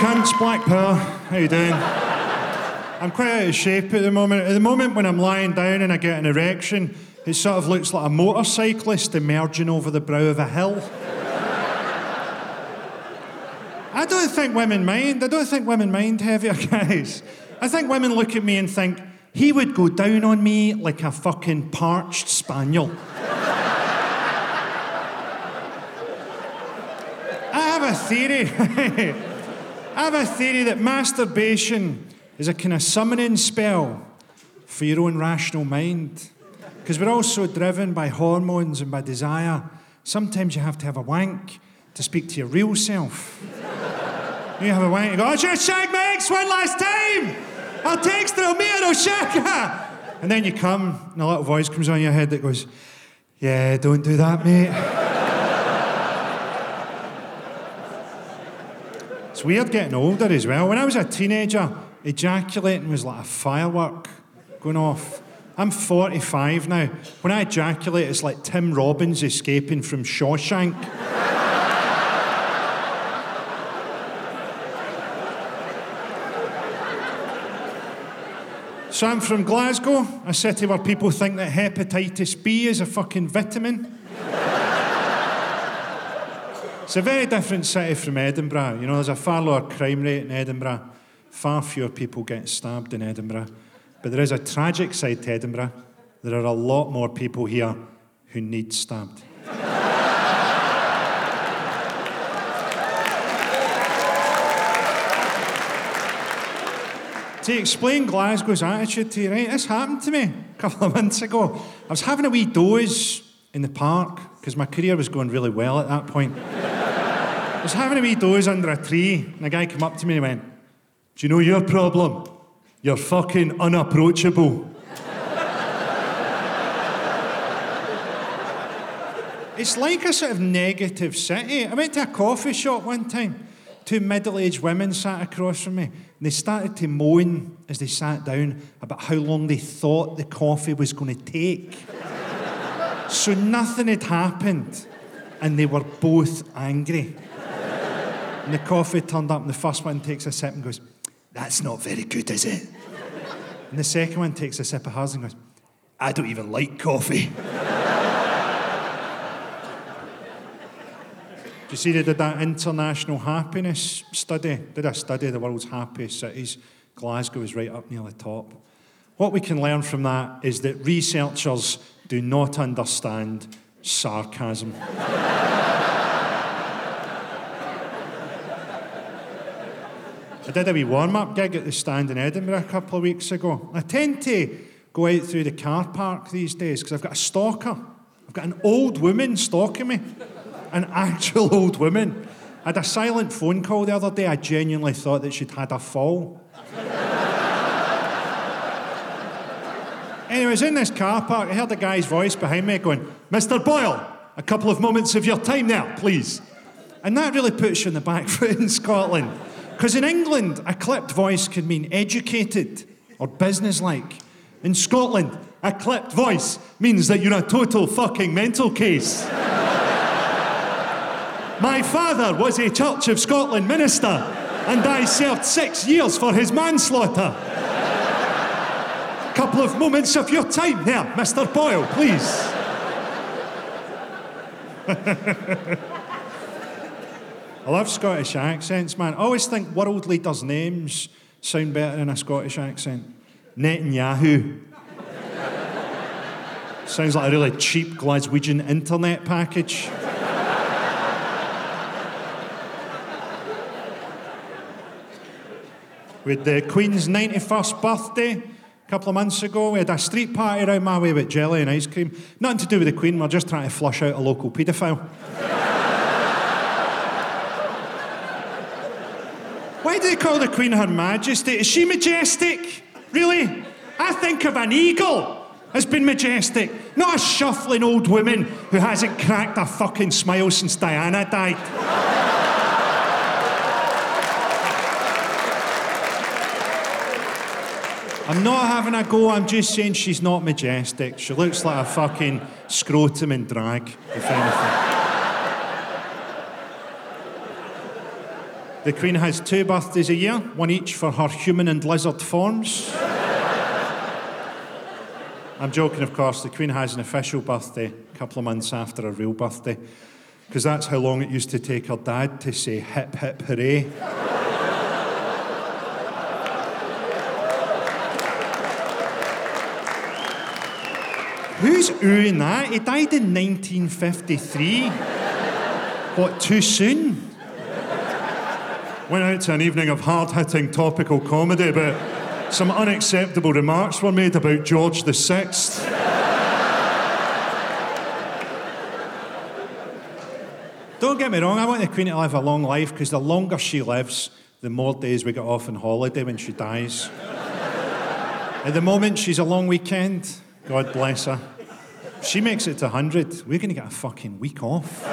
cunts, Black Power. How you doing? I'm quite out of shape at the moment. At the moment, when I'm lying down and I get an erection, it sort of looks like a motorcyclist emerging over the brow of a hill. I don't think women mind. I don't think women mind heavier guys. I think women look at me and think, he would go down on me like a fucking parched spaniel. I have a theory. I have a theory that masturbation is a kind of summoning spell for your own rational mind. Because we're all so driven by hormones and by desire. Sometimes you have to have a wank to speak to your real self. You have a wank, you go, oh, just shag my ex one last time! I'll text her, I'll meet her, I'll shag her! And then you come, and a little voice comes on your head that goes, Yeah, don't do that, mate. It's weird getting older as well. When I was a teenager, ejaculating was like a firework going off. I'm 45 now. When I ejaculate, it's like Tim Robbins escaping from Shawshank. So I'm from Glasgow, a city where people think that hepatitis B is a fucking vitamin. It's a very different city from Edinburgh. You know, there's a far lower crime rate in Edinburgh. Far fewer people get stabbed in Edinburgh. But there is a tragic side to Edinburgh. There are a lot more people here who need stabbed. to explain Glasgow's attitude to you, right, this happened to me a couple of months ago. I was having a wee doze in the park because my career was going really well at that point. I was having a wee doze under a tree, and a guy came up to me and went, Do you know your problem? You're fucking unapproachable. it's like a sort of negative city. I went to a coffee shop one time. Two middle aged women sat across from me, and they started to moan as they sat down about how long they thought the coffee was going to take. so nothing had happened, and they were both angry. And the coffee turned up, and the first one takes a sip and goes, That's not very good, is it? And the second one takes a sip of hers and goes, I don't even like coffee. Do you see they did that international happiness study? Did a study of the world's happiest cities. Glasgow is right up near the top. What we can learn from that is that researchers do not understand sarcasm. I did a wee warm up gig at the stand in Edinburgh a couple of weeks ago. I tend to go out through the car park these days because I've got a stalker. I've got an old woman stalking me, an actual old woman. I had a silent phone call the other day. I genuinely thought that she'd had a fall. Anyways, in this car park, I heard a guy's voice behind me going, Mr. Boyle, a couple of moments of your time now, please. And that really puts you in the back foot in Scotland. Because in England, a clipped voice can mean educated or businesslike. In Scotland, a clipped voice means that you're a total fucking mental case. My father was a Church of Scotland minister, and I served six years for his manslaughter. Couple of moments of your time here, Mr. Boyle, please. I love Scottish accents, man. I always think world leaders' names sound better in a Scottish accent. Netanyahu. Sounds like a really cheap Glaswegian internet package. With the Queen's 91st birthday, a couple of months ago, we had a street party around my way with jelly and ice cream. Nothing to do with the Queen, we're just trying to flush out a local paedophile. Why do they call the Queen Her Majesty? Is she majestic? Really? I think of an eagle as being majestic, not a shuffling old woman who hasn't cracked a fucking smile since Diana died. I'm not having a go, I'm just saying she's not majestic. She looks like a fucking scrotum in drag, if anything. The Queen has two birthdays a year, one each for her human and lizard forms. I'm joking, of course. The Queen has an official birthday a couple of months after her real birthday, because that's how long it used to take her dad to say hip hip hooray. Who's oohing that? He died in 1953. what, too soon? Went out to an evening of hard hitting topical comedy, but some unacceptable remarks were made about George VI. Don't get me wrong, I want the Queen to live a long life because the longer she lives, the more days we get off on holiday when she dies. At the moment, she's a long weekend. God bless her. She makes it to 100, we're going to get a fucking week off.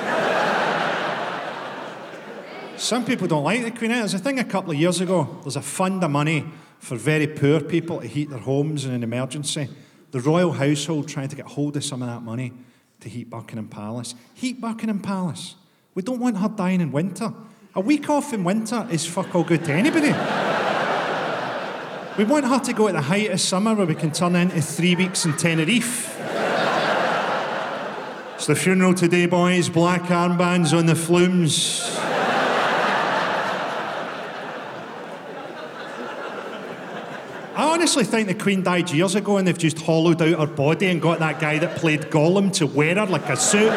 Some people don't like the Queen. There's a thing a couple of years ago. There's a fund of money for very poor people to heat their homes in an emergency. The royal household trying to get hold of some of that money to heat Buckingham Palace. Heat Buckingham Palace. We don't want her dying in winter. A week off in winter is fuck all good to anybody. we want her to go at the height of summer where we can turn into three weeks in Tenerife. it's the funeral today, boys. Black armbands on the flumes. Honestly think the Queen died years ago and they've just hollowed out her body and got that guy that played Gollum to wear her like a suit.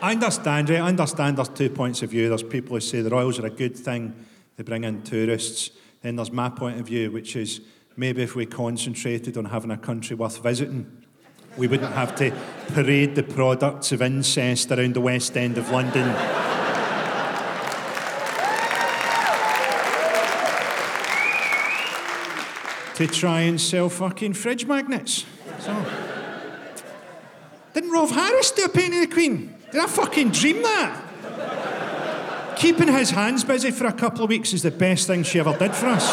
I understand, right? I understand there's two points of view. There's people who say the royals are a good thing, they bring in tourists. Then there's my point of view, which is maybe if we concentrated on having a country worth visiting, we wouldn't have to parade the products of incest around the West End of London. To try and sell fucking fridge magnets. So. Didn't Rolf Harris do a painting of the Queen? Did I fucking dream that? Keeping his hands busy for a couple of weeks is the best thing she ever did for us.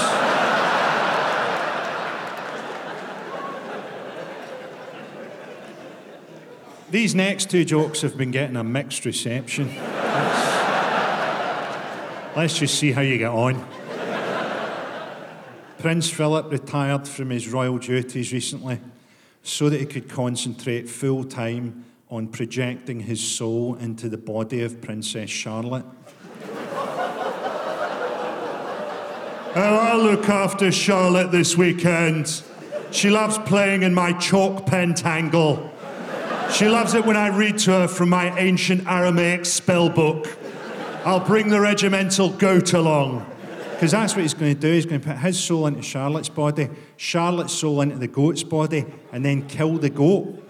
These next two jokes have been getting a mixed reception. Let's, let's just see how you get on. Prince Philip retired from his royal duties recently so that he could concentrate full time on projecting his soul into the body of Princess Charlotte. I'll look after Charlotte this weekend. She loves playing in my chalk pentangle. She loves it when I read to her from my ancient Aramaic spell book. I'll bring the regimental goat along. Because that's what he's going to do. He's going to put his soul into Charlotte's body, Charlotte's soul into the goat's body, and then kill the goat.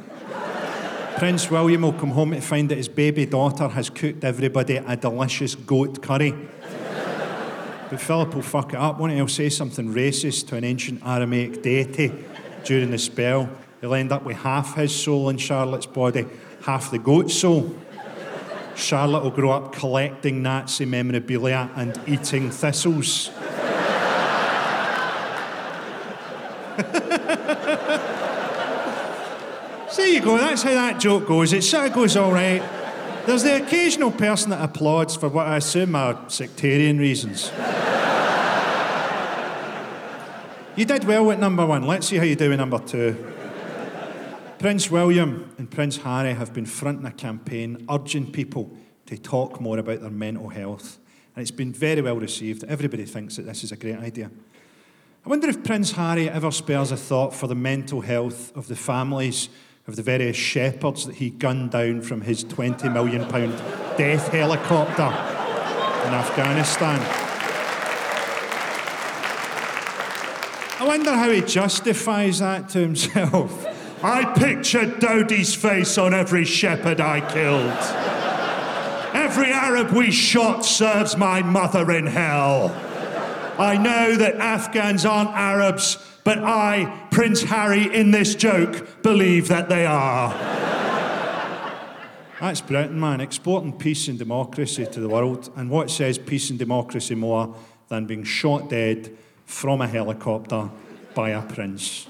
Prince William will come home to find that his baby daughter has cooked everybody a delicious goat curry. but Philip will fuck it up, won't he? He'll say something racist to an ancient Aramaic deity during the spell. He'll end up with half his soul in Charlotte's body, half the goat's soul. Charlotte will grow up collecting Nazi memorabilia and eating thistles. so there you go, that's how that joke goes. It sort of goes all right. There's the occasional person that applauds for what I assume are sectarian reasons. you did well with number one. Let's see how you do with number two. Prince William and Prince Harry have been fronting a campaign urging people to talk more about their mental health. And it's been very well received. Everybody thinks that this is a great idea. I wonder if Prince Harry ever spares a thought for the mental health of the families of the various shepherds that he gunned down from his £20 million death helicopter in Afghanistan. I wonder how he justifies that to himself. I pictured Dodi's face on every shepherd I killed. Every Arab we shot serves my mother in hell. I know that Afghans aren't Arabs, but I, Prince Harry, in this joke, believe that they are. That's Britain, man, exporting peace and democracy to the world. And what says peace and democracy more than being shot dead from a helicopter by a prince?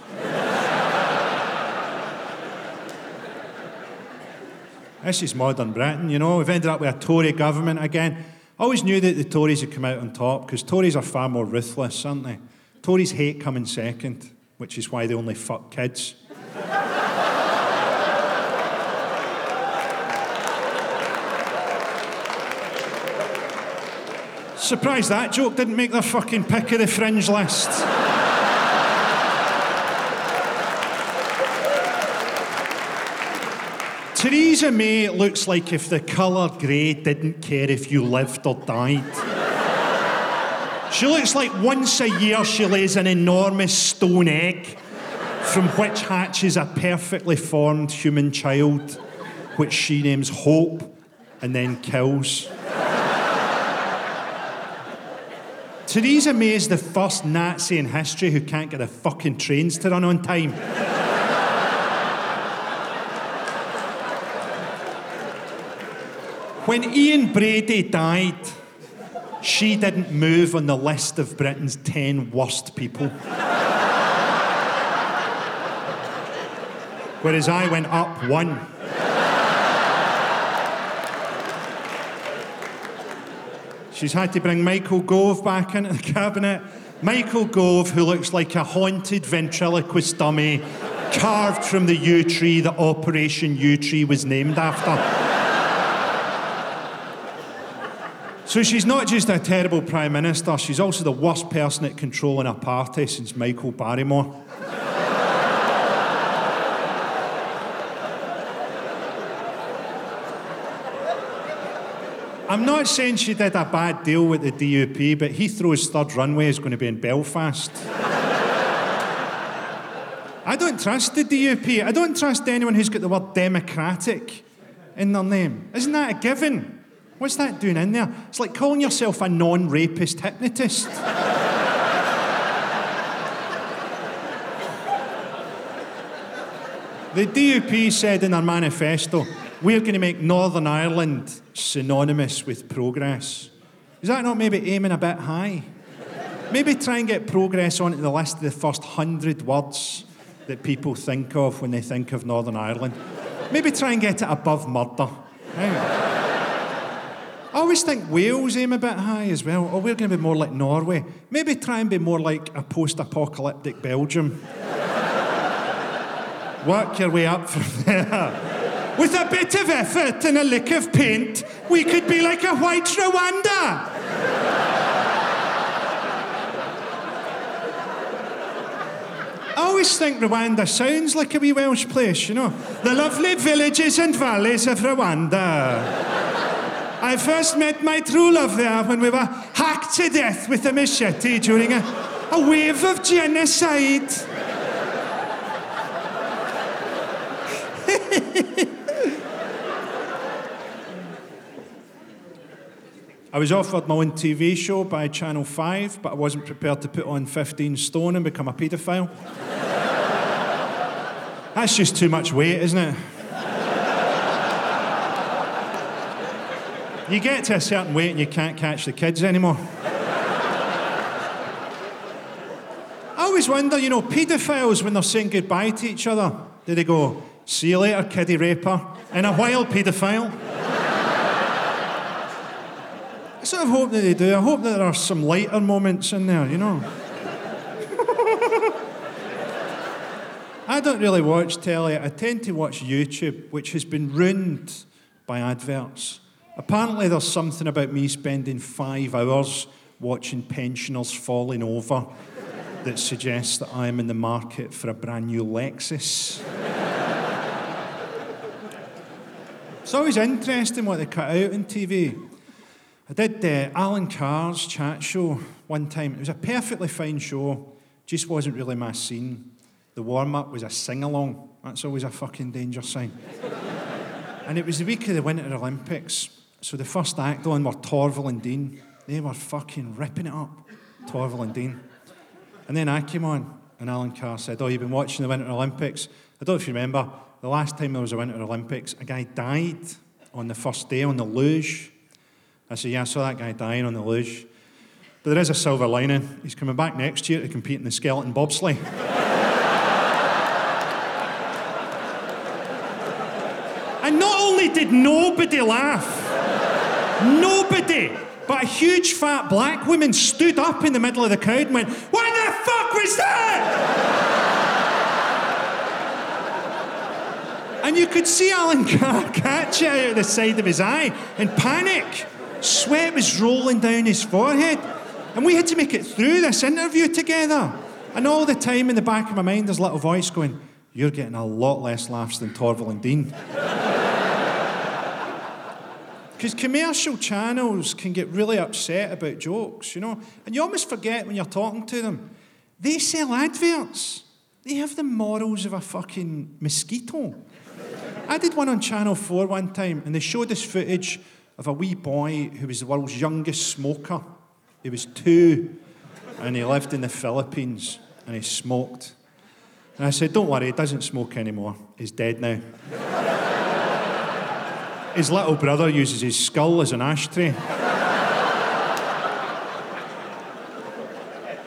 This is modern Britain, you know. We've ended up with a Tory government again. I always knew that the Tories would come out on top because Tories are far more ruthless, aren't they? Tories hate coming second, which is why they only fuck kids. Surprised that joke didn't make the fucking pick of the fringe list. Theresa May looks like if the colour grey didn't care if you lived or died. She looks like once a year she lays an enormous stone egg from which hatches a perfectly formed human child, which she names Hope and then kills. Theresa May is the first Nazi in history who can't get the fucking trains to run on time. When Ian Brady died, she didn't move on the list of Britain's 10 worst people. Whereas I went up one. She's had to bring Michael Gove back into the cabinet. Michael Gove, who looks like a haunted ventriloquist dummy carved from the yew tree that Operation Yewtree was named after. So she's not just a terrible Prime Minister, she's also the worst person at controlling a party since Michael Barrymore. I'm not saying she did a bad deal with the DUP, but Heathrow's third runway is going to be in Belfast. I don't trust the DUP. I don't trust anyone who's got the word democratic in their name. Isn't that a given? What's that doing in there? It's like calling yourself a non rapist hypnotist. the DUP said in their manifesto we're going to make Northern Ireland synonymous with progress. Is that not maybe aiming a bit high? Maybe try and get progress onto the list of the first hundred words that people think of when they think of Northern Ireland. Maybe try and get it above murder. I always think Wales aim a bit high as well. Or we're going to be more like Norway. Maybe try and be more like a post apocalyptic Belgium. Work your way up from there. With a bit of effort and a lick of paint, we could be like a white Rwanda. I always think Rwanda sounds like a wee Welsh place, you know. The lovely villages and valleys of Rwanda. I first met my true love there when we were hacked to death with a machete during a, a wave of genocide. I was offered my own TV show by Channel 5, but I wasn't prepared to put on 15 stone and become a paedophile. That's just too much weight, isn't it? You get to a certain weight and you can't catch the kids anymore. I always wonder, you know, paedophiles, when they're saying goodbye to each other, do they go, see you later, kiddie raper, in a while, paedophile? I sort of hope that they do. I hope that there are some lighter moments in there, you know. I don't really watch telly. I tend to watch YouTube, which has been ruined by adverts. Apparently, there's something about me spending five hours watching pensioners falling over that suggests that I'm in the market for a brand new Lexus. it's always interesting what they cut out on TV. I did uh, Alan Carr's chat show one time. It was a perfectly fine show, just wasn't really my scene. The warm up was a sing along. That's always a fucking danger sign. and it was the week of the Winter Olympics. So the first act oh, on were Torvill and Dean. They were fucking ripping it up, Torvill and Dean. And then I came on, and Alan Carr said, Oh, you've been watching the Winter Olympics? I don't know if you remember, the last time there was a Winter Olympics, a guy died on the first day on the luge I said, Yeah, I saw that guy dying on the luge. But there is a silver lining. He's coming back next year to compete in the skeleton bobsleigh. And not only did nobody laugh, nobody, but a huge fat black woman stood up in the middle of the crowd and went, What the fuck was that? And you could see Alan Carr catch it out of the side of his eye in panic. Sweat was rolling down his forehead. And we had to make it through this interview together. And all the time in the back of my mind, there's a little voice going, You're getting a lot less laughs than Torvill and Dean. Because commercial channels can get really upset about jokes, you know, and you almost forget when you're talking to them. They sell adverts. They have the morals of a fucking mosquito. I did one on Channel 4 one time, and they showed us footage of a wee boy who was the world's youngest smoker. He was two, and he lived in the Philippines, and he smoked. And I said, Don't worry, he doesn't smoke anymore. He's dead now. His little brother uses his skull as an ashtray.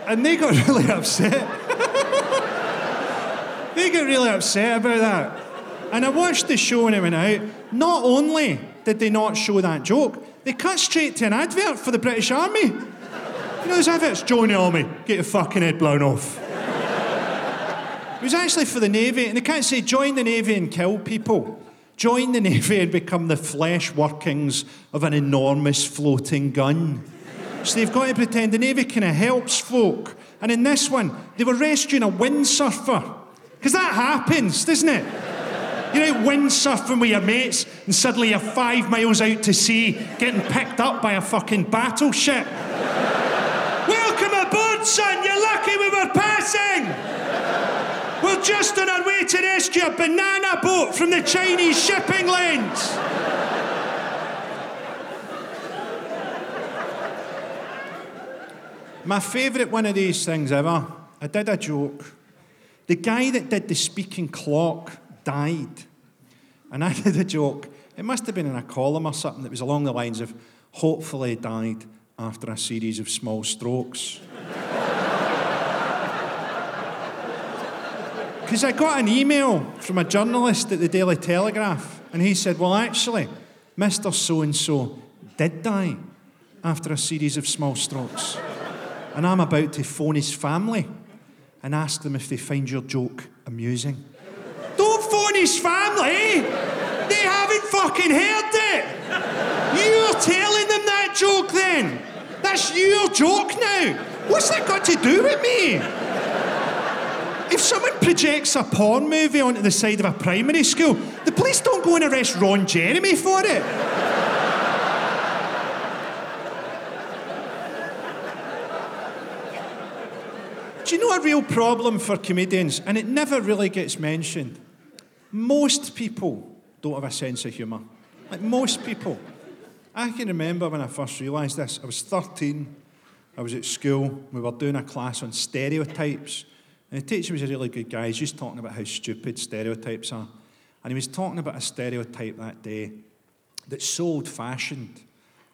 and they got really upset. they got really upset about that. And I watched the show when it went out. Not only did they not show that joke, they cut straight to an advert for the British Army. You know those adverts? Join the army, get your fucking head blown off. it was actually for the Navy, and they can't say join the Navy and kill people. Join the Navy and become the flesh workings of an enormous floating gun. So they've got to pretend the Navy kind of helps folk. And in this one, they were rescuing a windsurfer. Because that happens, doesn't it? You're out windsurfing with your mates, and suddenly you're five miles out to sea, getting picked up by a fucking battleship. Welcome aboard, son. You're lucky we were passing. Just on our way to rescue a banana boat from the Chinese shipping lanes. My favourite one of these things ever, I did a joke. The guy that did the speaking clock died. And I did a joke. It must have been in a column or something that was along the lines of, hopefully died after a series of small strokes. Because I got an email from a journalist at the Daily Telegraph, and he said, Well, actually, Mr. So and so did die after a series of small strokes. And I'm about to phone his family and ask them if they find your joke amusing. Don't phone his family. They haven't fucking heard it. You're telling them that joke then. That's your joke now. What's that got to do with me? If someone projects a porn movie onto the side of a primary school, the police don't go and arrest Ron Jeremy for it. Do you know a real problem for comedians? And it never really gets mentioned. Most people don't have a sense of humour. Like most people. I can remember when I first realised this. I was 13. I was at school. We were doing a class on stereotypes. And the teacher was a really good guy. He's just talking about how stupid stereotypes are. And he was talking about a stereotype that day that's so old fashioned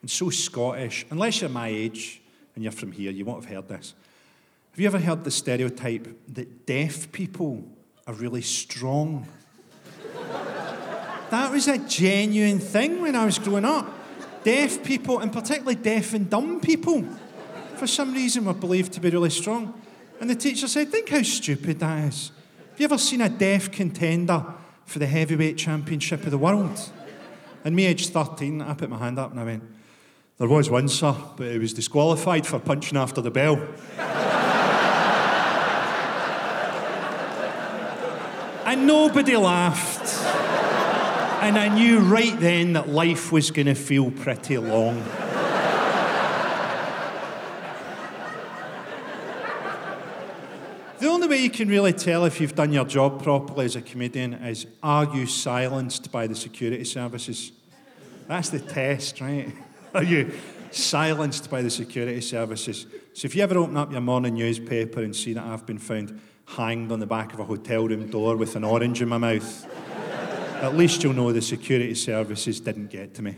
and so Scottish. Unless you're my age and you're from here, you won't have heard this. Have you ever heard the stereotype that deaf people are really strong? That was a genuine thing when I was growing up. Deaf people, and particularly deaf and dumb people, for some reason were believed to be really strong. And the teacher said, Think how stupid that is. Have you ever seen a deaf contender for the heavyweight championship of the world? And me, age 13, I put my hand up and I went, There was one, sir, but he was disqualified for punching after the bell. and nobody laughed. And I knew right then that life was going to feel pretty long. the only way you can really tell if you've done your job properly as a comedian is are you silenced by the security services? That's the test, right? Are you silenced by the security services? So if you ever open up your morning newspaper and see that I've been found hanged on the back of a hotel room door with an orange in my mouth, at least you'll know the security services didn't get to me.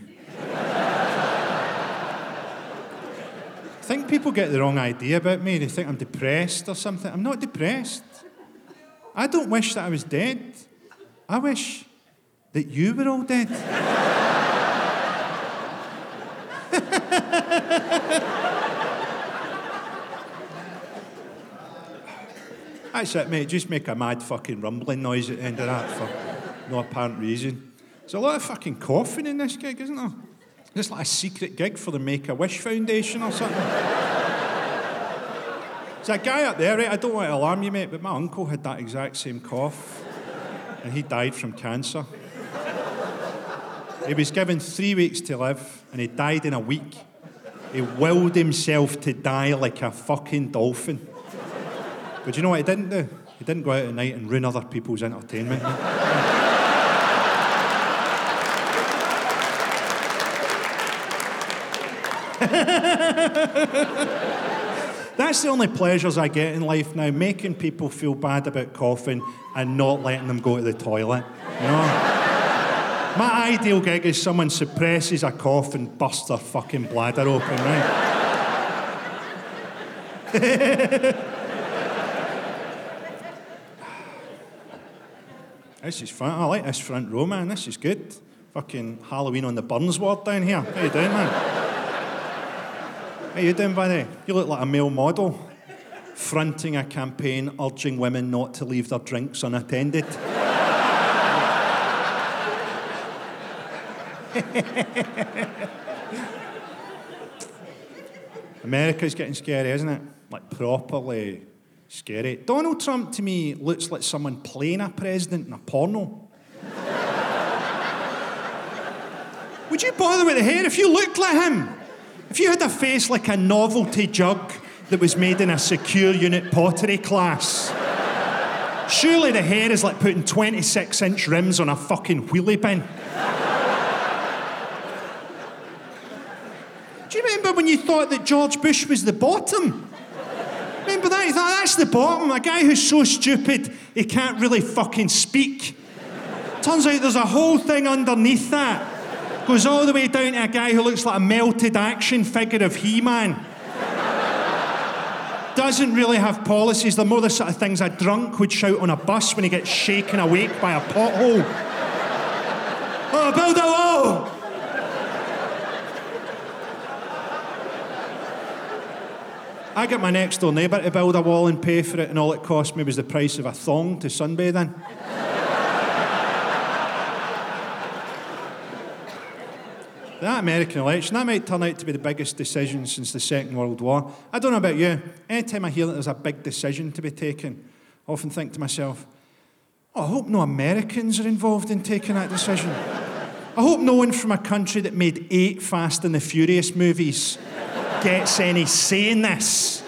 I think people get the wrong idea about me. They think I'm depressed or something. I'm not depressed. I don't wish that I was dead. I wish that you were all dead. That's it, mate. Just make a mad fucking rumbling noise at the end of that for no apparent reason. There's a lot of fucking coughing in this gig, isn't there? It's like a secret gig for the Make a Wish Foundation or something. There's a guy up there, right? I don't want to alarm you, mate, but my uncle had that exact same cough, and he died from cancer. He was given three weeks to live, and he died in a week. He willed himself to die like a fucking dolphin. But you know what he didn't do? He didn't go out at night and ruin other people's entertainment. That's the only pleasures I get in life now, making people feel bad about coughing and not letting them go to the toilet. You know? My ideal gig is someone suppresses a cough and busts their fucking bladder open, right? this is fun. I like this front row, man. This is good. Fucking Halloween on the Burns ward down here. How you doing, man? How you doing, buddy? You look like a male model fronting a campaign urging women not to leave their drinks unattended. America's getting scary, isn't it? Like properly scary. Donald Trump to me looks like someone playing a president in a porno. Would you bother with the hair if you looked like him? If you had a face like a novelty jug that was made in a secure unit pottery class, surely the hair is like putting 26 inch rims on a fucking wheelie bin. Do you remember when you thought that George Bush was the bottom? Remember that? You thought that's the bottom, a guy who's so stupid he can't really fucking speak. Turns out there's a whole thing underneath that goes all the way down to a guy who looks like a melted action figure of He Man. Doesn't really have policies. They're more the sort of things a drunk would shout on a bus when he gets shaken awake by a pothole. Oh, build a wall! I got my next door neighbour to build a wall and pay for it, and all it cost me was the price of a thong to sunbathe in. That American election, that might turn out to be the biggest decision since the Second World War. I don't know about you. Anytime I hear that there's a big decision to be taken, I often think to myself, oh, I hope no Americans are involved in taking that decision. I hope no one from a country that made eight Fast and the Furious movies gets any say in this.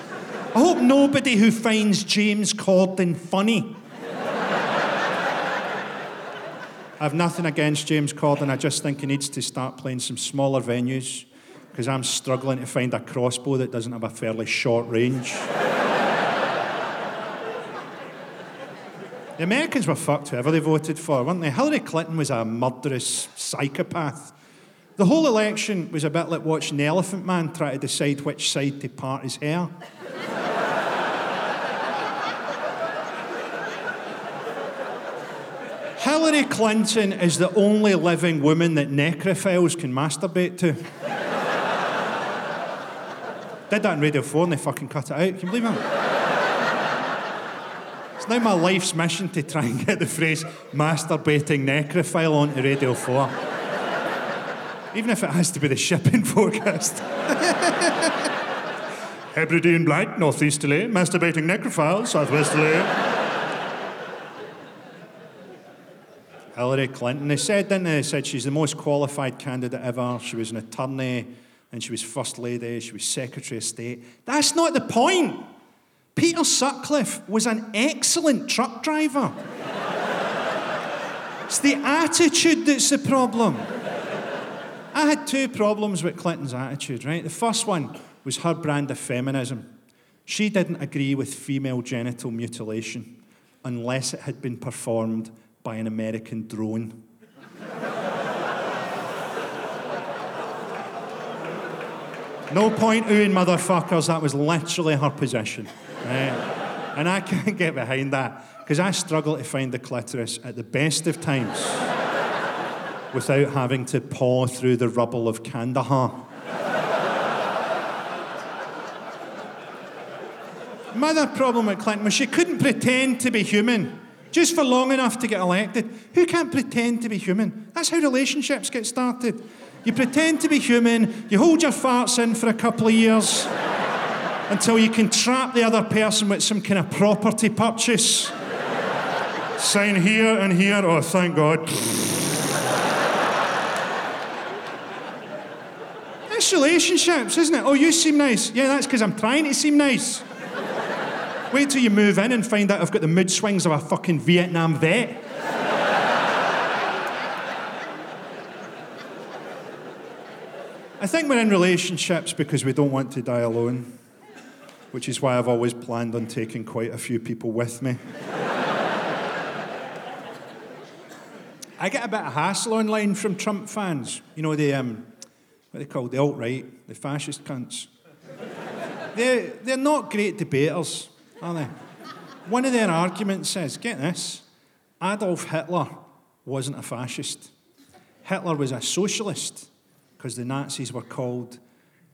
I hope nobody who finds James Corden funny I have nothing against James Corden. I just think he needs to start playing some smaller venues because I'm struggling to find a crossbow that doesn't have a fairly short range. the Americans were fucked whoever they voted for, weren't they? Hillary Clinton was a murderous psychopath. The whole election was a bit like watching the Elephant Man try to decide which side to part his hair. Hillary Clinton is the only living woman that necrophiles can masturbate to. Did that on Radio 4 and they fucking cut it out. Can you believe that? It's now my life's mission to try and get the phrase masturbating necrophile onto Radio 4. Even if it has to be the shipping forecast. Hebridean blight, northeasterly. Masturbating necrophile, southwesterly. Hillary Clinton. They said, didn't they? They said she's the most qualified candidate ever. She was an attorney and she was First Lady, she was Secretary of State. That's not the point. Peter Sutcliffe was an excellent truck driver. it's the attitude that's the problem. I had two problems with Clinton's attitude, right? The first one was her brand of feminism. She didn't agree with female genital mutilation unless it had been performed by an American drone. no point oohing motherfuckers, that was literally her position. Right? And I can't get behind that because I struggle to find the clitoris at the best of times. without having to paw through the rubble of Kandahar. My other problem with Clinton was she couldn't pretend to be human just for long enough to get elected. Who can't pretend to be human? That's how relationships get started. You pretend to be human, you hold your farts in for a couple of years until you can trap the other person with some kind of property purchase. Sign here and here. Oh, thank God. It's relationships, isn't it? Oh, you seem nice. Yeah, that's because I'm trying to seem nice. Wait till you move in and find out I've got the mood swings of a fucking Vietnam vet. I think we're in relationships because we don't want to die alone, which is why I've always planned on taking quite a few people with me. I get a bit of hassle online from Trump fans. You know, the, um, what they call the alt right, the fascist cunts. they're, they're not great debaters, are they? One of their arguments says get this Adolf Hitler wasn't a fascist, Hitler was a socialist because the Nazis were called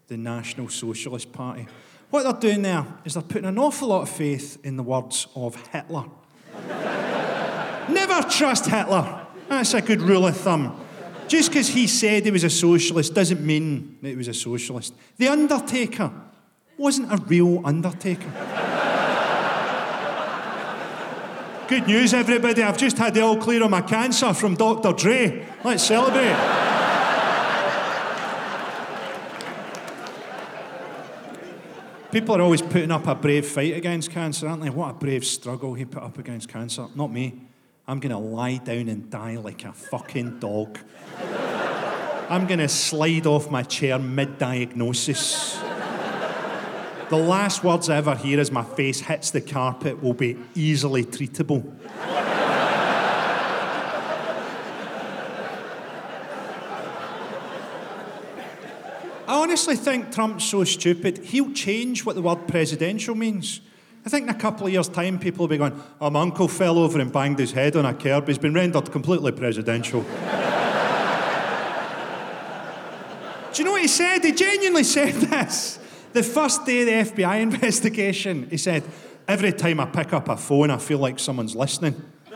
the National Socialist Party. What they're doing there is they're putting an awful lot of faith in the words of Hitler. Never trust Hitler. That's a good rule of thumb. Just because he said he was a socialist doesn't mean that he was a socialist. The Undertaker wasn't a real Undertaker. Good news, everybody. I've just had the all clear on my cancer from Dr. Dre. Let's celebrate. People are always putting up a brave fight against cancer, aren't they? What a brave struggle he put up against cancer. Not me. I'm going to lie down and die like a fucking dog. I'm going to slide off my chair mid diagnosis. The last words I ever hear as my face hits the carpet will be easily treatable. I honestly think Trump's so stupid, he'll change what the word presidential means. I think in a couple of years' time, people will be going, oh, my uncle fell over and banged his head on a curb. He's been rendered completely presidential. Do you know what he said? He genuinely said this. The first day of the FBI investigation, he said, Every time I pick up a phone, I feel like someone's listening.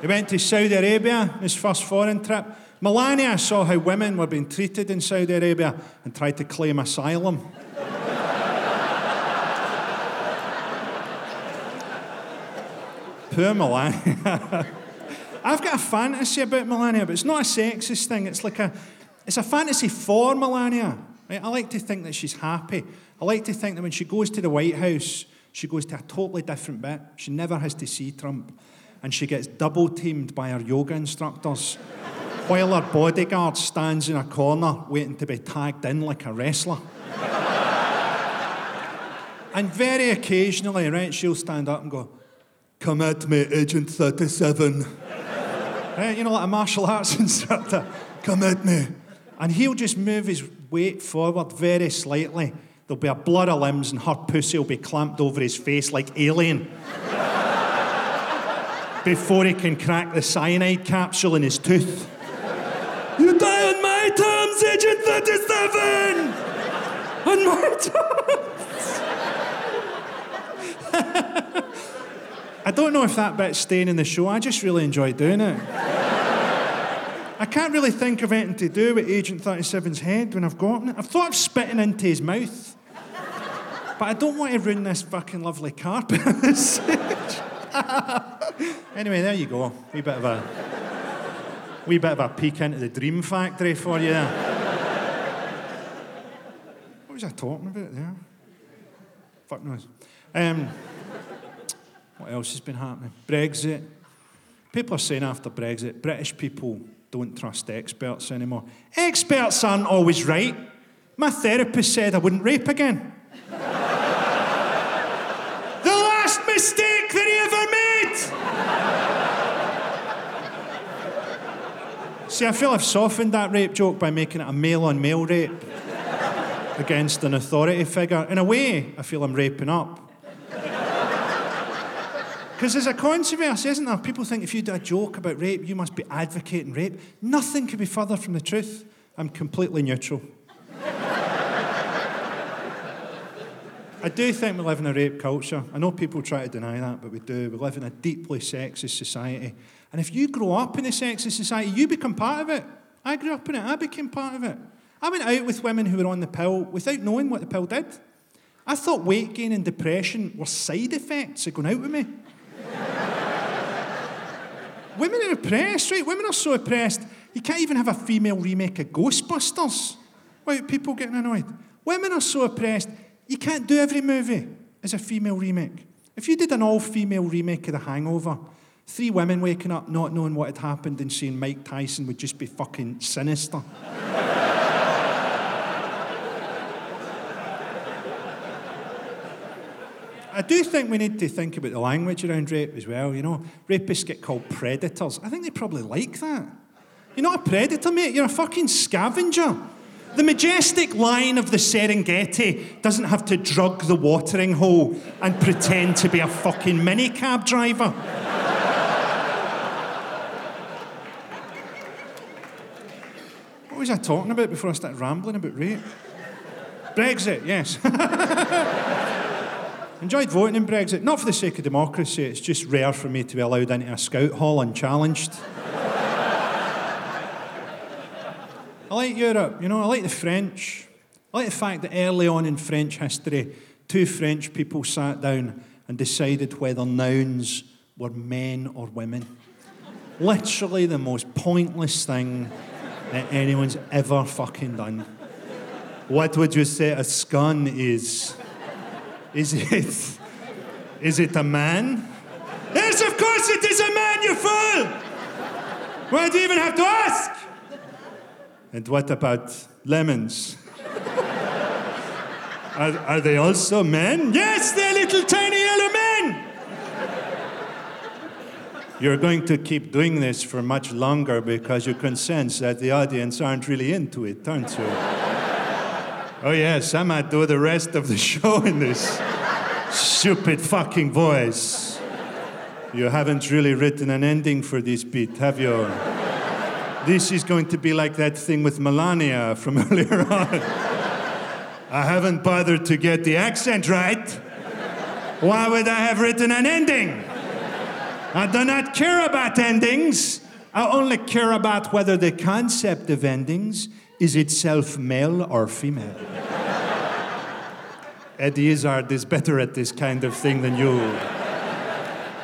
He went to Saudi Arabia, his first foreign trip. Melania saw how women were being treated in Saudi Arabia and tried to claim asylum. Poor Melania. I've got a fantasy about Melania, but it's not a sexist thing. It's like a, it's a fantasy for Melania. Right? I like to think that she's happy. I like to think that when she goes to the White House, she goes to a totally different bit. She never has to see Trump and she gets double teamed by her yoga instructors while her bodyguard stands in a corner waiting to be tagged in like a wrestler. and very occasionally, right, she'll stand up and go, Come at me, Agent 37. Right, you know, like a martial arts instructor. Come at me. And he'll just move his weight forward very slightly. There'll be a blur of limbs, and her pussy will be clamped over his face like alien before he can crack the cyanide capsule in his tooth. you die on my terms, Agent 37! on my terms! I don't know if that bit's staying in the show. I just really enjoy doing it. I can't really think of anything to do with Agent 37's head when I've gotten it. I've thought of spitting into his mouth. But I don't want to ruin this fucking lovely carpet anyway, there you go. Wee bit of a wee bit of a peek into the dream factory for you. what was I talking about there? Fuck knows. Um, what else has been happening? Brexit. People are saying after Brexit, British people don't trust experts anymore. Experts aren't always right. My therapist said I wouldn't rape again. the last mistake that he ever made! See, I feel I've softened that rape joke by making it a male on male rape against an authority figure. In a way, I feel I'm raping up. Because there's a controversy, isn't there? People think if you do a joke about rape, you must be advocating rape. Nothing could be further from the truth. I'm completely neutral. I do think we live in a rape culture. I know people try to deny that, but we do. We live in a deeply sexist society. And if you grow up in a sexist society, you become part of it. I grew up in it, I became part of it. I went out with women who were on the pill without knowing what the pill did. I thought weight gain and depression were side effects of going out with me. Women are oppressed, right? Women are so oppressed, you can't even have a female remake of Ghostbusters without people getting annoyed. Women are so oppressed, you can't do every movie as a female remake. If you did an all female remake of The Hangover, three women waking up not knowing what had happened and seeing Mike Tyson would just be fucking sinister. I do think we need to think about the language around rape as well. You know, rapists get called predators. I think they probably like that. You're not a predator, mate. You're a fucking scavenger. The majestic lion of the Serengeti doesn't have to drug the watering hole and pretend to be a fucking minicab driver. what was I talking about before I started rambling about rape? Brexit, yes. Enjoyed voting in Brexit, not for the sake of democracy, it's just rare for me to be allowed into a scout hall unchallenged. I like Europe, you know, I like the French. I like the fact that early on in French history, two French people sat down and decided whether nouns were men or women. Literally the most pointless thing that anyone's ever fucking done. What would you say a scone is? Is it. Is it a man? Yes, of course it is a man, you fool! Why do you even have to ask? And what about lemons? are, are they also men? Yes, they're little tiny yellow men! You're going to keep doing this for much longer because you can sense that the audience aren't really into it, aren't you? Oh, yes, I might do the rest of the show in this stupid fucking voice. You haven't really written an ending for this bit, have you? This is going to be like that thing with Melania from earlier on. I haven't bothered to get the accent right. Why would I have written an ending? I do not care about endings. I only care about whether the concept of endings is itself male or female. Eddie Izzard is better at this kind of thing than you.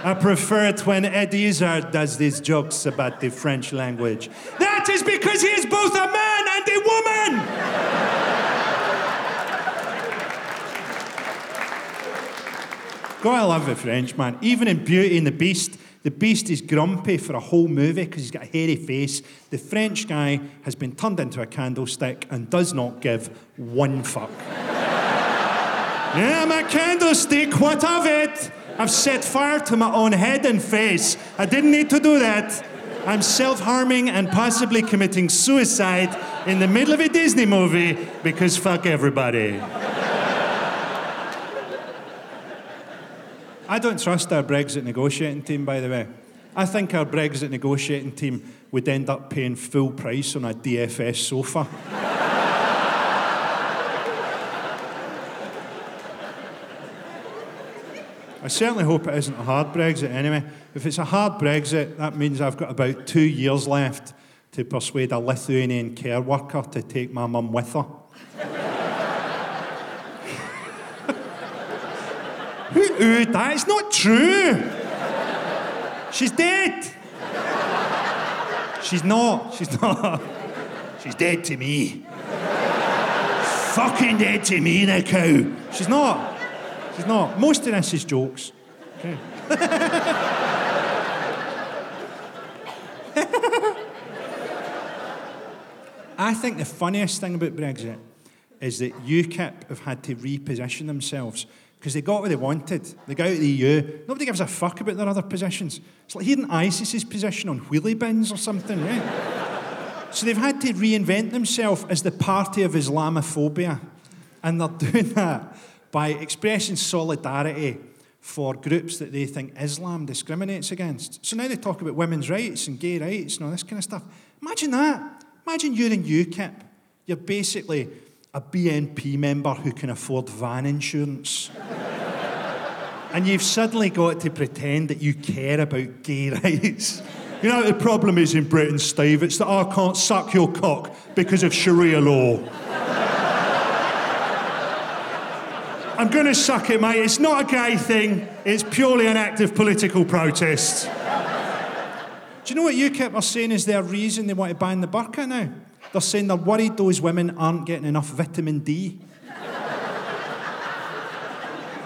I prefer it when Eddie Izzard does these jokes about the French language. That is because he is both a man and a woman! God, I love the French, man. Even in Beauty and the Beast, the Beast is grumpy for a whole movie because he's got a hairy face. The French guy has been turned into a candlestick and does not give one fuck. yeah, my candlestick, what of it? I've set fire to my own head and face. I didn't need to do that. I'm self harming and possibly committing suicide in the middle of a Disney movie because fuck everybody. I don't trust our Brexit negotiating team, by the way. I think our Brexit negotiating team would end up paying full price on a DFS sofa. I certainly hope it isn't a hard Brexit anyway. If it's a hard Brexit, that means I've got about two years left to persuade a Lithuanian care worker to take my mum with her. That is not true. She's dead. She's not. She's not. She's dead to me. Fucking dead to me, the cow. She's not. She's not. Most of this is jokes. Okay. I think the funniest thing about Brexit is that UKIP have had to reposition themselves because they got what they wanted. They got out of the EU. Nobody gives a fuck about their other positions. It's like hearing ISIS's position on wheelie bins or something, right? so they've had to reinvent themselves as the party of Islamophobia. And they're doing that by expressing solidarity for groups that they think Islam discriminates against. So now they talk about women's rights and gay rights and all this kind of stuff. Imagine that. Imagine you're in UKIP. You're basically a BNP member who can afford van insurance. and you've suddenly got to pretend that you care about gay rights. You know, the problem is in Britain, Steve, it's that oh, I can't suck your cock because of Sharia law. I'm going to suck it, mate. It's not a gay thing, it's purely an act of political protest. Do you know what UKIP are saying is their reason they want to ban the burqa now? They're saying they're worried those women aren't getting enough vitamin D.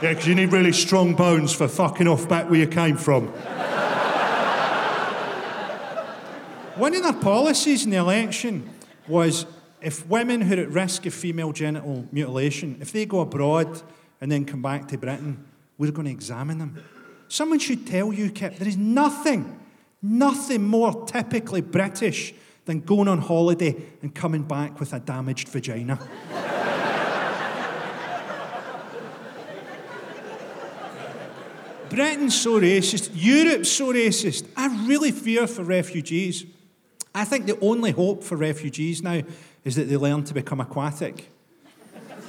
yeah, because you need really strong bones for fucking off back where you came from. One of their policies in the election was if women who are at risk of female genital mutilation, if they go abroad and then come back to Britain, we're going to examine them. Someone should tell UKIP there is nothing, nothing more typically British than going on holiday and coming back with a damaged vagina. Britain's so racist. Europe's so racist. I really fear for refugees. I think the only hope for refugees now is that they learn to become aquatic.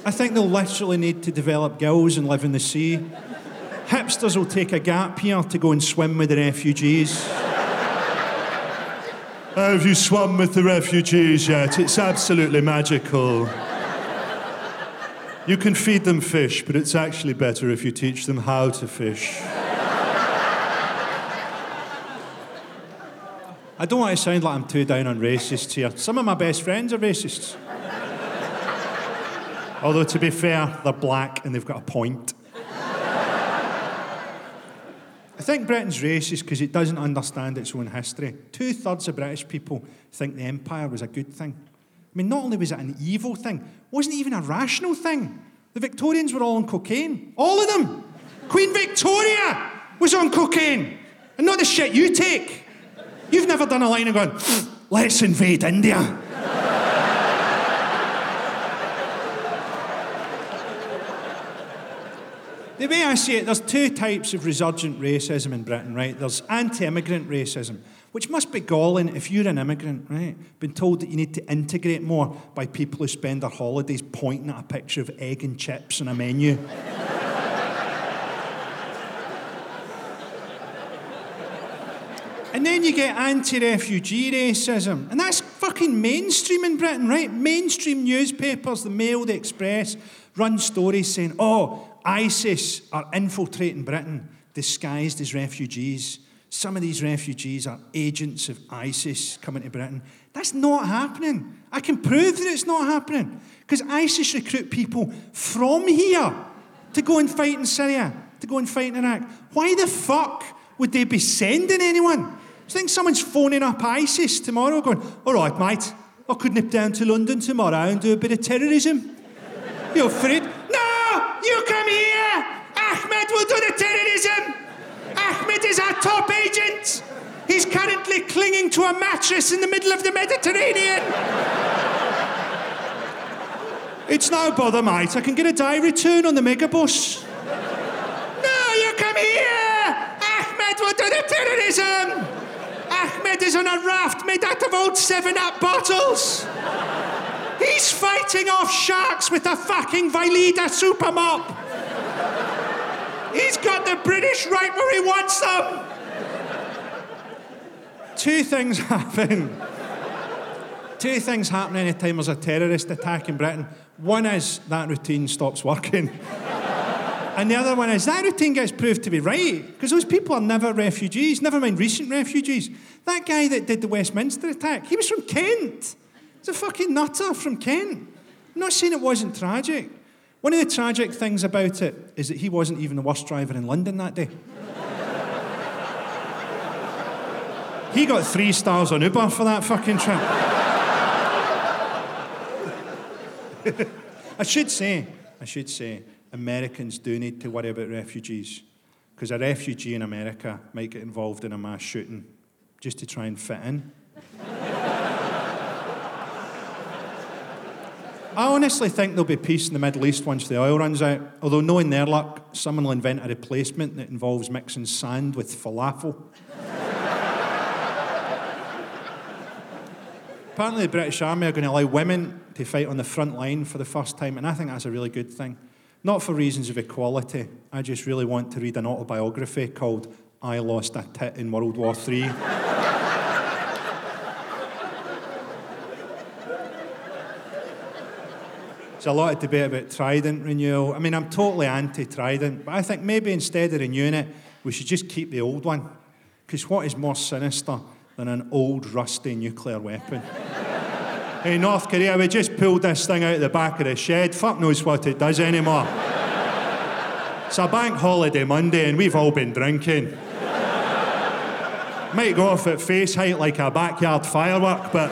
I think they'll literally need to develop gills and live in the sea. Hipsters will take a gap year to go and swim with the refugees. Oh, Have you swum with the refugees yet? It's absolutely magical. You can feed them fish, but it's actually better if you teach them how to fish. I don't want to sound like I'm too down on racists here. Some of my best friends are racists. Although, to be fair, they're black and they've got a point. I think Britain's racist because it doesn't understand its own history. Two thirds of British people think the empire was a good thing. I mean, not only was it an evil thing, it wasn't even a rational thing. The Victorians were all on cocaine. All of them. Queen Victoria was on cocaine. And not the shit you take. You've never done a line and gone, let's invade India. The way I see it, there's two types of resurgent racism in Britain, right? There's anti immigrant racism, which must be galling if you're an immigrant, right? Been told that you need to integrate more by people who spend their holidays pointing at a picture of egg and chips on a menu. And then you get anti refugee racism. And that's fucking mainstream in Britain, right? Mainstream newspapers, the Mail, the Express, run stories saying, oh, ISIS are infiltrating Britain disguised as refugees. Some of these refugees are agents of ISIS coming to Britain. That's not happening. I can prove that it's not happening. Because ISIS recruit people from here to go and fight in Syria, to go and fight in Iraq. Why the fuck would they be sending anyone? You think someone's phoning up ISIS tomorrow going, all right, mate, I could nip down to London tomorrow and do a bit of terrorism? You're afraid? No! You come here! Ahmed will do the terrorism! Ahmed is our top agent! He's currently clinging to a mattress in the middle of the Mediterranean! it's no bother, mate. I can get a day return on the megabus. no, you come here! Ahmed will do the terrorism! Ahmed is on a raft made out of old 7 Up bottles. He's fighting off sharks with a fucking Vileda super mop. He's got the British right where he wants them. Two things happen. Two things happen anytime there's a terrorist attack in Britain. One is that routine stops working. And the other one is that routine gets proved to be right because those people are never refugees, never mind recent refugees. That guy that did the Westminster attack, he was from Kent. He's a fucking nutter from Kent. I'm not saying it wasn't tragic. One of the tragic things about it is that he wasn't even the worst driver in London that day. He got three stars on Uber for that fucking trip. I should say, I should say, Americans do need to worry about refugees because a refugee in America might get involved in a mass shooting just to try and fit in. I honestly think there'll be peace in the Middle East once the oil runs out. Although, knowing their luck, someone will invent a replacement that involves mixing sand with falafel. Apparently, the British Army are going to allow women to fight on the front line for the first time, and I think that's a really good thing. Not for reasons of equality. I just really want to read an autobiography called I Lost a Tit in World War III. There's a lot of debate about Trident renewal. I mean, I'm totally anti Trident, but I think maybe instead of renewing it, we should just keep the old one. Because what is more sinister than an old, rusty nuclear weapon? Hey, North Korea, we just pulled this thing out of the back of the shed. Fuck knows what it does anymore. it's a bank holiday Monday, and we've all been drinking. Might go off at face height like a backyard firework, but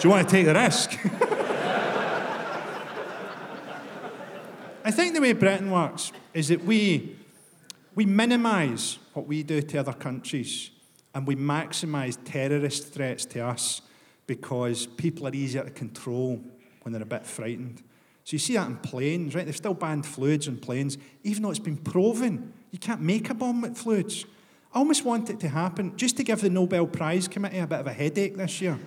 do you want to take the risk? I think the way Britain works is that we, we minimise what we do to other countries and we maximise terrorist threats to us because people are easier to control when they're a bit frightened. So you see that in planes, right? They've still banned fluids in planes, even though it's been proven you can't make a bomb with fluids. I almost want it to happen just to give the Nobel Prize Committee a bit of a headache this year.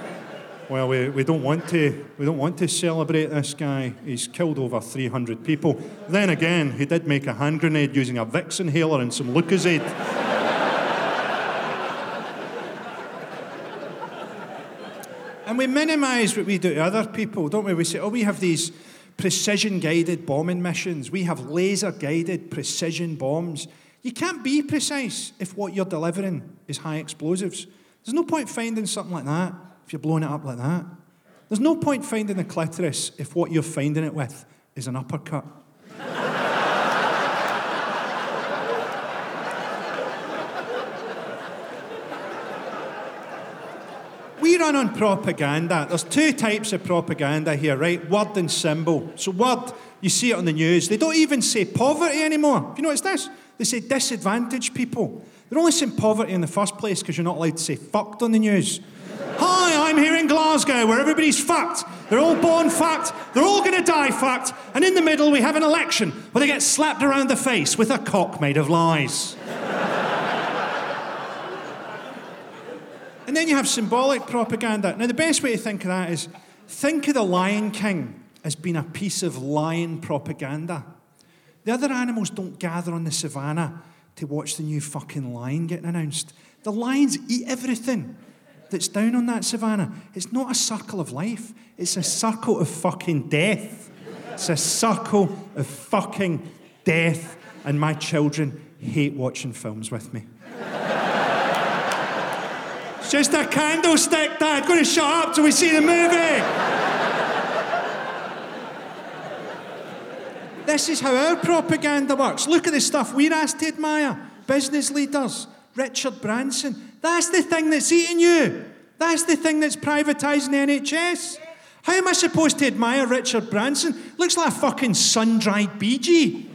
well, we, we, don't want to, we don't want to celebrate this guy. He's killed over 300 people. Then again, he did make a hand grenade using a Vicks inhaler and some Lucozade. We minimise what we do to other people, don't we? We say, oh, we have these precision guided bombing missions, we have laser guided precision bombs. You can't be precise if what you're delivering is high explosives. There's no point finding something like that if you're blowing it up like that. There's no point finding the clitoris if what you're finding it with is an uppercut. We on propaganda. There's two types of propaganda here, right? Word and symbol. So, word, you see it on the news. They don't even say poverty anymore. You notice this? They say disadvantaged people. They're only saying poverty in the first place because you're not allowed to say fucked on the news. Hi, I'm here in Glasgow where everybody's fucked. They're all born fucked. They're all going to die fucked. And in the middle, we have an election where they get slapped around the face with a cock made of lies. And then you have symbolic propaganda. Now, the best way to think of that is think of the Lion King as being a piece of lion propaganda. The other animals don't gather on the savannah to watch the new fucking lion getting announced. The lions eat everything that's down on that savannah. It's not a circle of life, it's a circle of fucking death. It's a circle of fucking death. And my children hate watching films with me. Just a candlestick, Dad. Going to shut up till we see the movie. This is how our propaganda works. Look at the stuff we're asked to admire. Business leaders, Richard Branson. That's the thing that's eating you. That's the thing that's privatising the NHS. How am I supposed to admire Richard Branson? Looks like a fucking sun dried Bee Gee.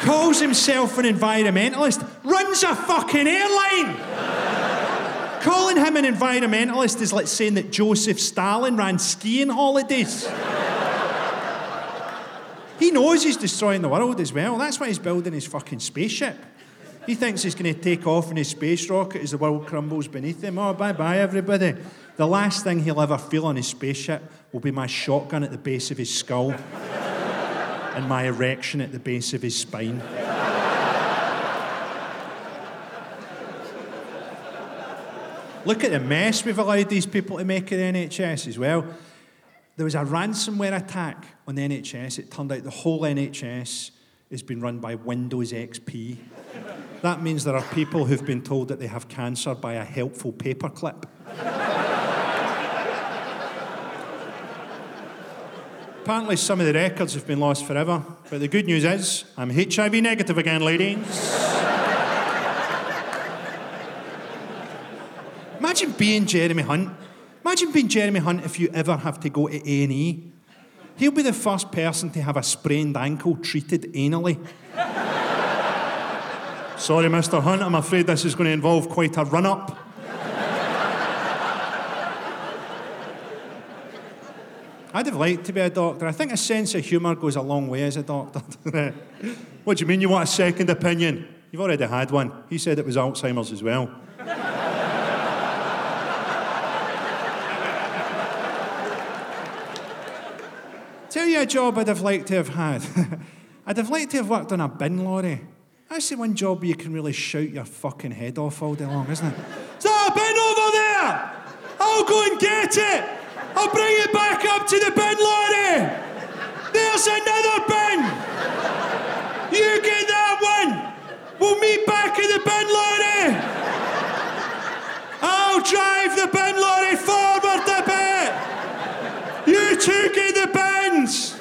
Calls himself an environmentalist, runs a fucking airline. Calling him an environmentalist is like saying that Joseph Stalin ran skiing holidays. he knows he's destroying the world as well. That's why he's building his fucking spaceship. He thinks he's going to take off in his space rocket as the world crumbles beneath him. Oh, bye bye, everybody. The last thing he'll ever feel on his spaceship will be my shotgun at the base of his skull and my erection at the base of his spine. Look at the mess we've allowed these people to make of the NHS as well. There was a ransomware attack on the NHS. It turned out the whole NHS has been run by Windows XP. That means there are people who've been told that they have cancer by a helpful paperclip. Apparently, some of the records have been lost forever. But the good news is, I'm HIV negative again, ladies. Imagine being Jeremy Hunt. Imagine being Jeremy Hunt if you ever have to go to A&E. He'll be the first person to have a sprained ankle treated anally. Sorry, Mr. Hunt, I'm afraid this is going to involve quite a run up. I'd have liked to be a doctor. I think a sense of humour goes a long way as a doctor. what do you mean you want a second opinion? You've already had one. He said it was Alzheimer's as well. Tell you a job I'd have liked to have had. I'd have liked to have worked on a bin lorry. That's the one job where you can really shout your fucking head off all day long, isn't it? Is that a bin over there? I'll go and get it. I'll bring it back up to the bin lorry. There's another bin. You get that one. We'll meet back in the bin lorry. I'll drive the bin lorry forward a bit. You two get the bins.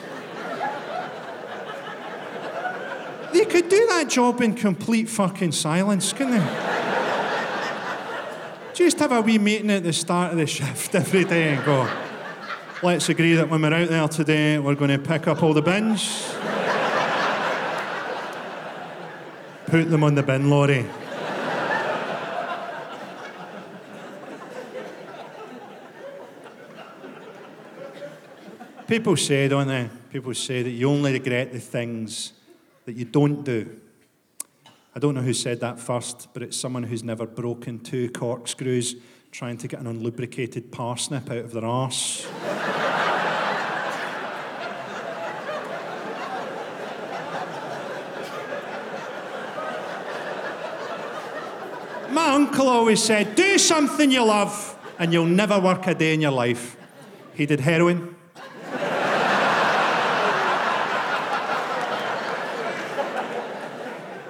They could do that job in complete fucking silence, couldn't they? Just have a wee meeting at the start of the shift every day and go, let's agree that when we're out there today, we're going to pick up all the bins, put them on the bin lorry. People say, don't they? People say that you only regret the things that you don't do. I don't know who said that first, but it's someone who's never broken two corkscrews trying to get an unlubricated parsnip out of their arse. My uncle always said, Do something you love, and you'll never work a day in your life. He did heroin.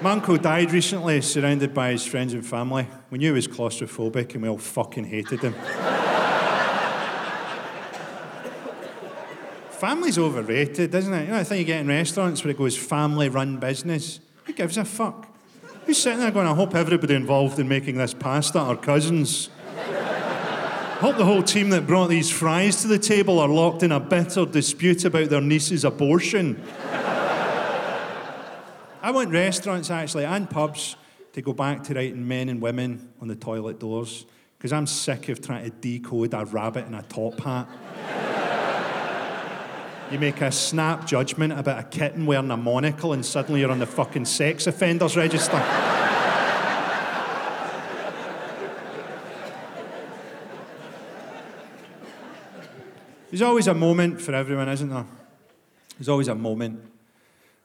My uncle died recently, surrounded by his friends and family. We knew he was claustrophobic and we all fucking hated him. Family's overrated, isn't it? You know, I think you get in restaurants where it goes family run business. Who gives a fuck? Who's sitting there going, I hope everybody involved in making this pasta are cousins? Hope the whole team that brought these fries to the table are locked in a bitter dispute about their niece's abortion. I want restaurants actually and pubs to go back to writing men and women on the toilet doors because I'm sick of trying to decode a rabbit in a top hat. you make a snap judgment about a kitten wearing a monocle and suddenly you're on the fucking sex offenders register. There's always a moment for everyone, isn't there? There's always a moment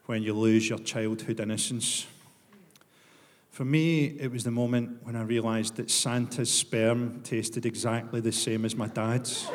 when you lose your childhood innocence. For me, it was the moment when I realised that Santa's sperm tasted exactly the same as my dad's.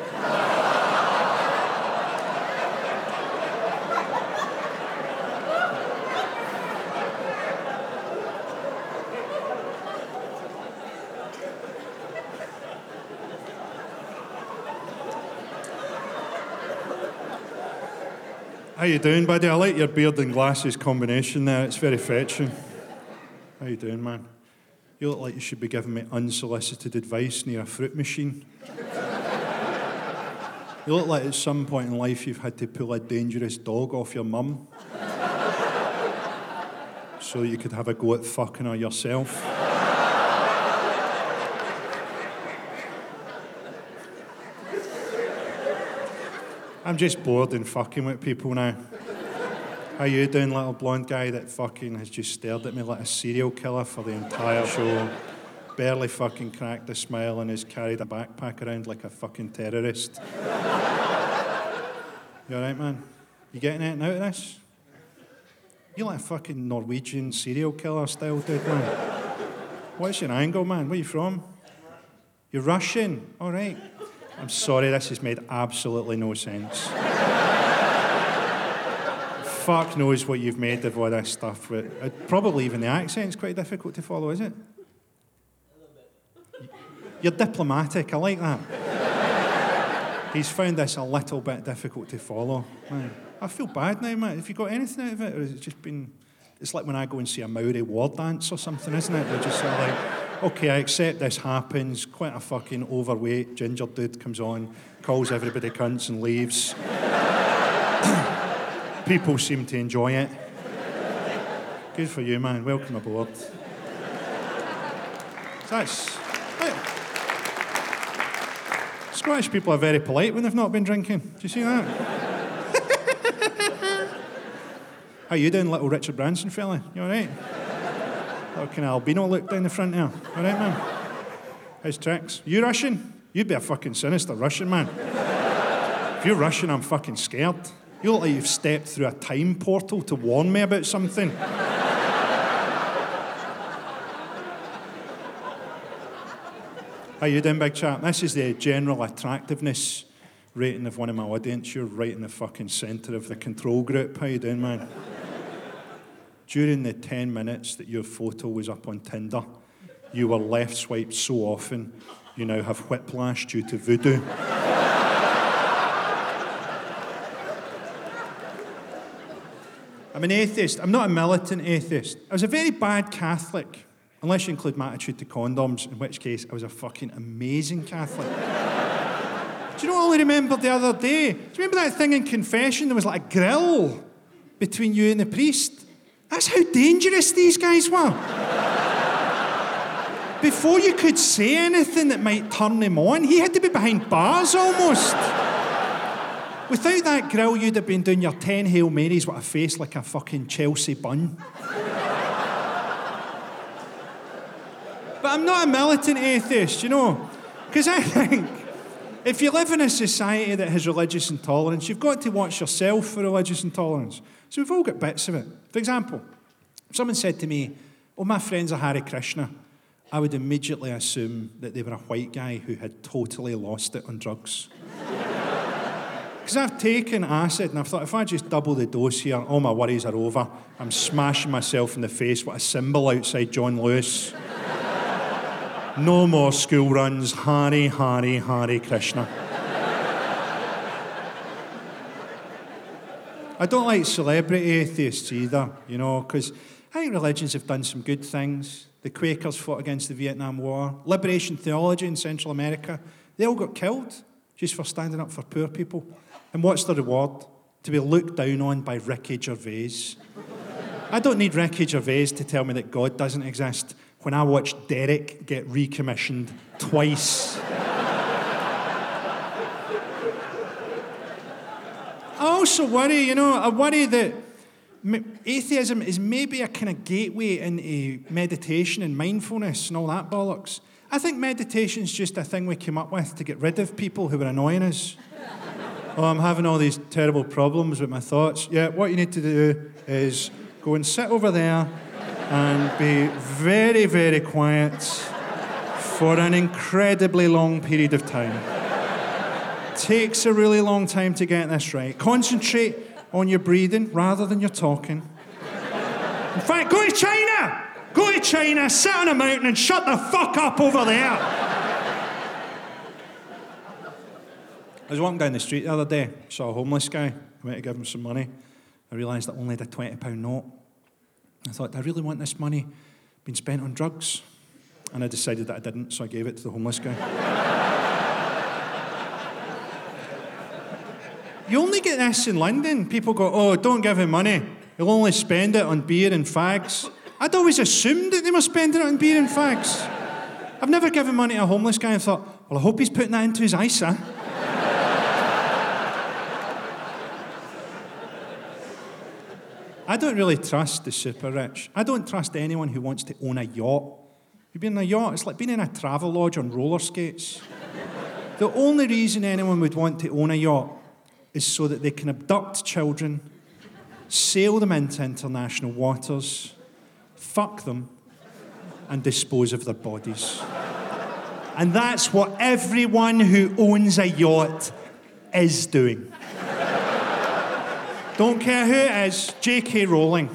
How you doing, buddy? I like your beard and glasses combination there. It's very fetching. How you doing, man? You look like you should be giving me unsolicited advice near a fruit machine. you look like at some point in life you've had to pull a dangerous dog off your mum so you could have a go at fucking her yourself. I'm just bored and fucking with people now. How you doing, little blonde guy that fucking has just stared at me like a serial killer for the entire show? Barely fucking cracked a smile and has carried a backpack around like a fucking terrorist. you alright, man? You getting anything out of this? You like a fucking Norwegian serial killer style dude, man. What's your angle, man? Where you from? You're Russian? Alright. I'm sorry, this has made absolutely no sense. Fuck knows what you've made of all this stuff. But uh, probably even the accent's quite difficult to follow, is it? A little bit. You're diplomatic, I like that. He's found this a little bit difficult to follow. Man, I feel bad now, mate. Have you got anything out of it? Or has it just been. It's like when I go and see a Maori war dance or something, isn't it? They're just sort of like okay, I accept this happens. Quite a fucking overweight ginger dude comes on, calls everybody cunts and leaves. People seem to enjoy it. Good for you, man. Welcome aboard. That's. Scottish people are very polite when they've not been drinking. Do you see that? How you doing, little Richard Branson fella? You all right? Little kind of albino look down the front there. All right, man? How's tricks? You Russian? You'd be a fucking sinister Russian, man. if you're Russian, I'm fucking scared. You look like you've stepped through a time portal to warn me about something. How you doing, big chap? This is the general attractiveness rating of one of my audience. You're right in the fucking centre of the control group. How you doing, man? During the 10 minutes that your photo was up on Tinder, you were left swiped so often, you now have whiplash due to voodoo. I'm an atheist. I'm not a militant atheist. I was a very bad Catholic. Unless you include my attitude to condoms, in which case I was a fucking amazing Catholic. Do you know what I remembered the other day? Do you remember that thing in confession? There was like a grill between you and the priest. That's how dangerous these guys were. Before you could say anything that might turn him on, he had to be behind bars almost. Without that grill, you'd have been doing your 10 Hail Marys with a face like a fucking Chelsea bun. But I'm not a militant atheist, you know. Because I think if you live in a society that has religious intolerance, you've got to watch yourself for religious intolerance. So we've all got bits of it. For example, if someone said to me, Oh, my friends are Hare Krishna, I would immediately assume that they were a white guy who had totally lost it on drugs. Because I've taken acid and I've thought, if I just double the dose here, all my worries are over. I'm smashing myself in the face with a cymbal outside John Lewis. No more school runs. Hari, Hari, Hare Krishna. I don't like celebrity atheists either, you know, because I think religions have done some good things. The Quakers fought against the Vietnam War. Liberation theology in Central America, they all got killed just for standing up for poor people. And what's the reward? To be looked down on by Ricky Gervais. I don't need Ricky Gervais to tell me that God doesn't exist when I watched Derek get recommissioned twice. I also worry, you know, I worry that atheism is maybe a kind of gateway into meditation and mindfulness and all that bollocks. I think meditation is just a thing we came up with to get rid of people who are annoying us. oh, I'm having all these terrible problems with my thoughts. Yeah, what you need to do is go and sit over there and be very, very quiet for an incredibly long period of time. Takes a really long time to get this right. Concentrate on your breathing rather than your talking. In fact, go to China! Go to China, sit on a mountain and shut the fuck up over there! I was walking down the street the other day, saw a homeless guy. I went to give him some money. I realised that only had a £20 note. I thought, I really want this money being spent on drugs? And I decided that I didn't, so I gave it to the homeless guy. you only get this in London. People go, oh, don't give him money. He'll only spend it on beer and fags. I'd always assumed that they were spending it on beer and fags. I've never given money to a homeless guy and thought, well, I hope he's putting that into his ISA. I don't really trust the super rich. I don't trust anyone who wants to own a yacht. You've been in a yacht, it's like being in a travel lodge on roller skates. the only reason anyone would want to own a yacht is so that they can abduct children, sail them into international waters, fuck them, and dispose of their bodies. And that's what everyone who owns a yacht is doing. Don't care who it is, J.K. Rowling.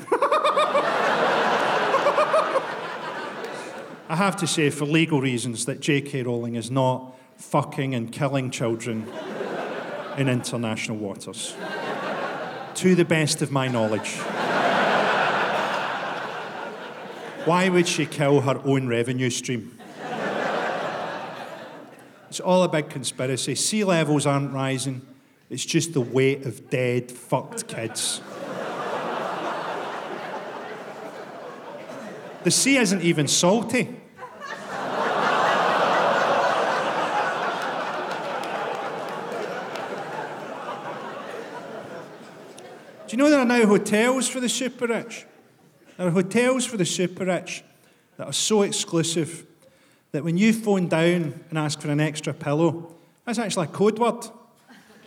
I have to say, for legal reasons, that J.K. Rowling is not fucking and killing children in international waters. To the best of my knowledge. Why would she kill her own revenue stream? It's all a big conspiracy. Sea levels aren't rising. It's just the weight of dead, fucked kids. the sea isn't even salty. Do you know there are now hotels for the super rich? There are hotels for the super rich that are so exclusive that when you phone down and ask for an extra pillow, that's actually a code word.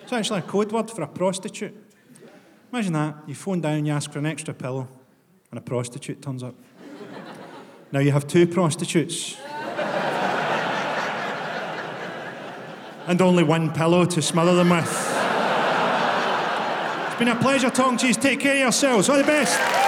It's actually a code word for a prostitute. Imagine that. You phone down, you ask for an extra pillow, and a prostitute turns up. now you have two prostitutes. and only one pillow to smother them with. It's been a pleasure talking to you. Take care of yourselves. All the best.